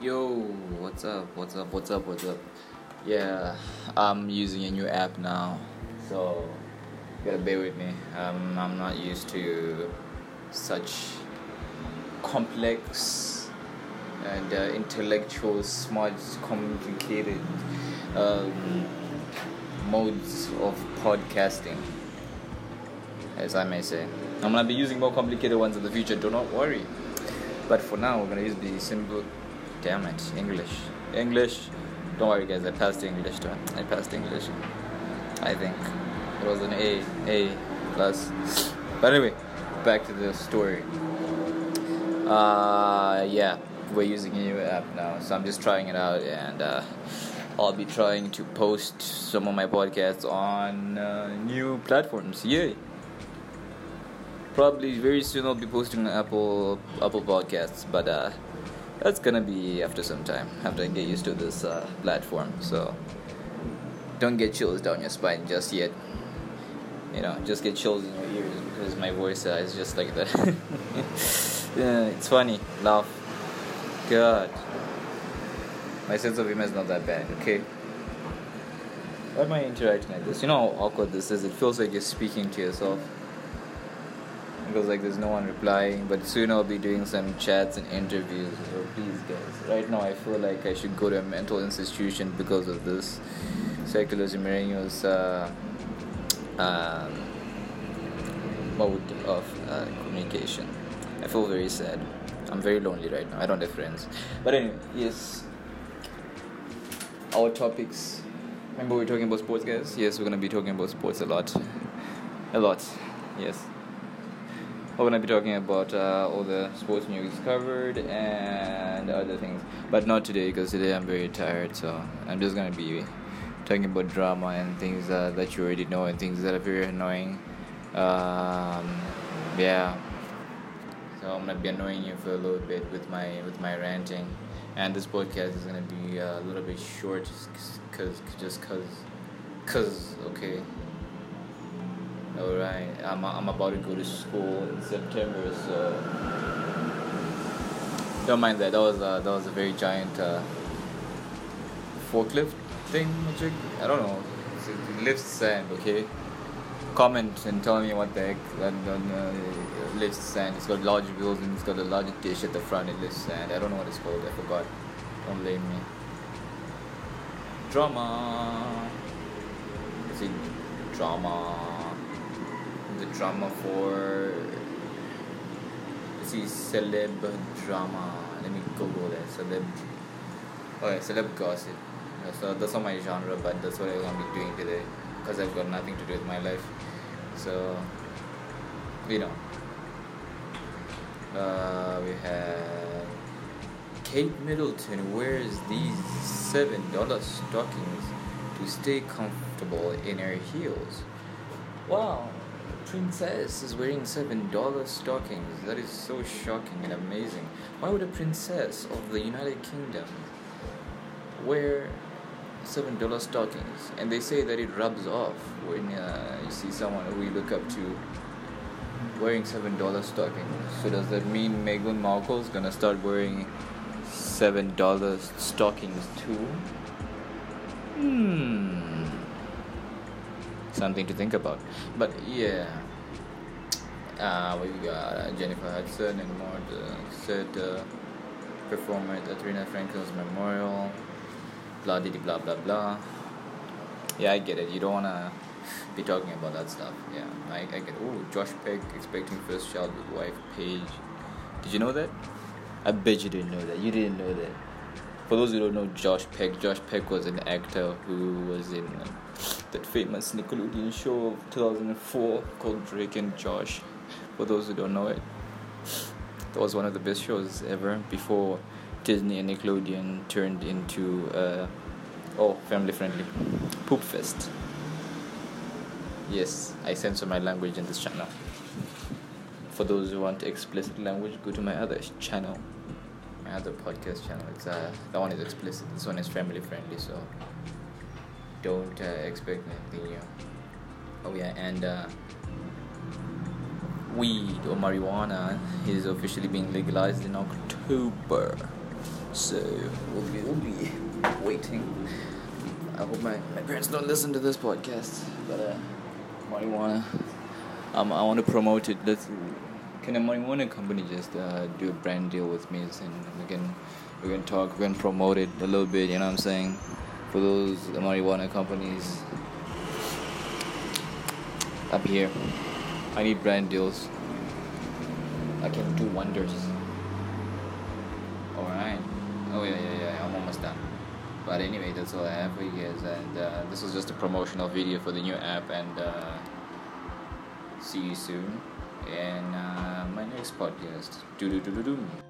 Yo, what's up? What's up? What's up? What's up? Yeah, I'm using a new app now, so you gotta bear with me. Um, I'm not used to such complex and uh, intellectual, smart, complicated um, modes of podcasting, as I may say. I'm gonna be using more complicated ones in the future. Do not worry. But for now, we're gonna use the simple. Damn it, English, English. Don't worry, guys. I passed English. I passed English. I think it was an A, A plus. But anyway, back to the story. Uh, yeah, we're using a new app now, so I'm just trying it out, and uh, I'll be trying to post some of my podcasts on uh, new platforms. Yay! Probably very soon I'll be posting Apple Apple Podcasts, but uh, that's gonna be after some time after I get used to this uh, platform. So don't get chills down your spine just yet. You know, just get chills in your ears because my voice uh, is just like that. yeah, it's funny. Laugh. God. My sense of humor is not that bad, okay? Why am I interacting like this? You know how awkward this is? It feels like you're speaking to yourself. Because like there's no one replying, but soon I'll be doing some chats and interviews. So please, guys. Right now I feel like I should go to a mental institution because of this secular Zimereño's uh, um, mode of uh, communication. I feel very sad. I'm very lonely right now. I don't have friends. But anyway, yes. Our topics. Remember we're talking about sports, guys? Yes, we're gonna be talking about sports a lot. A lot. Yes. We're gonna be talking about uh, all the sports news covered and other things, but not today because today I'm very tired. So I'm just gonna be talking about drama and things uh, that you already know and things that are very annoying. Um, yeah. So I'm gonna be annoying you for a little bit with my with my ranting, and this podcast is gonna be a little bit short, just cause just cause, cause okay. All right, I'm I'm about to go to school in September, so don't mind that. That was uh, that was a very giant uh, forklift thing, magic. I don't know. It lifts sand, okay. Comment and tell me what the heck that uh, lifts sand. It's got large wheels and it's got a large dish at the front. It lifts sand. I don't know what it's called. I forgot. Don't blame me. Drama. Is it drama? Drama for see celeb drama. Let me Google that celeb. Okay, celeb gossip. So that's not my genre, but that's what I'm gonna be doing today because I've got nothing to do with my life. So you know, uh, we have Kate Middleton wears these seven dollar stockings to stay comfortable in her heels. Wow princess is wearing seven dollar stockings. That is so shocking and amazing. Why would a princess of the United Kingdom wear seven dollar stockings? And they say that it rubs off when uh, you see someone who you look up to wearing seven dollar stockings. So does that mean Meghan Markle is gonna start wearing seven dollar stockings too? Hmm something to think about. But yeah, uh, we got uh, Jennifer Hudson and more the said uh, at Aretha Franklin's memorial. Blah blah blah blah blah. Yeah, I get it. You don't wanna be talking about that stuff. Yeah, I, I get. Oh, Josh Peck expecting first child with wife Paige. Did you know that? I bet you didn't know that. You didn't know that. For those who don't know Josh Peck, Josh Peck was an actor who was in uh, that famous Nickelodeon show of 2004 called Drake and Josh. For those who don't know it, that was one of the best shows ever before Disney and Nickelodeon turned into uh, oh family friendly poop fest. Yes, I censor my language in this channel. For those who want explicit language, go to my other channel my other podcast channel. It's uh that one is explicit. This one is family friendly, so don't uh, expect anything new. Oh yeah, and uh, weed or marijuana is officially being legalized in October. So we'll be, we'll be waiting. I hope my, my parents don't listen to this podcast, but uh, marijuana. Um, I want to promote it. Let's can a marijuana company just uh, do a brand deal with me, and we can we can talk, we can promote it a little bit. You know what I'm saying? For those marijuana companies up here, I need brand deals. I can do wonders. Alright. Oh, yeah, yeah, yeah. I'm almost done. But anyway, that's all I have for you guys. And uh, this was just a promotional video for the new app. And uh, see you soon in uh, my next podcast. Do do do do do.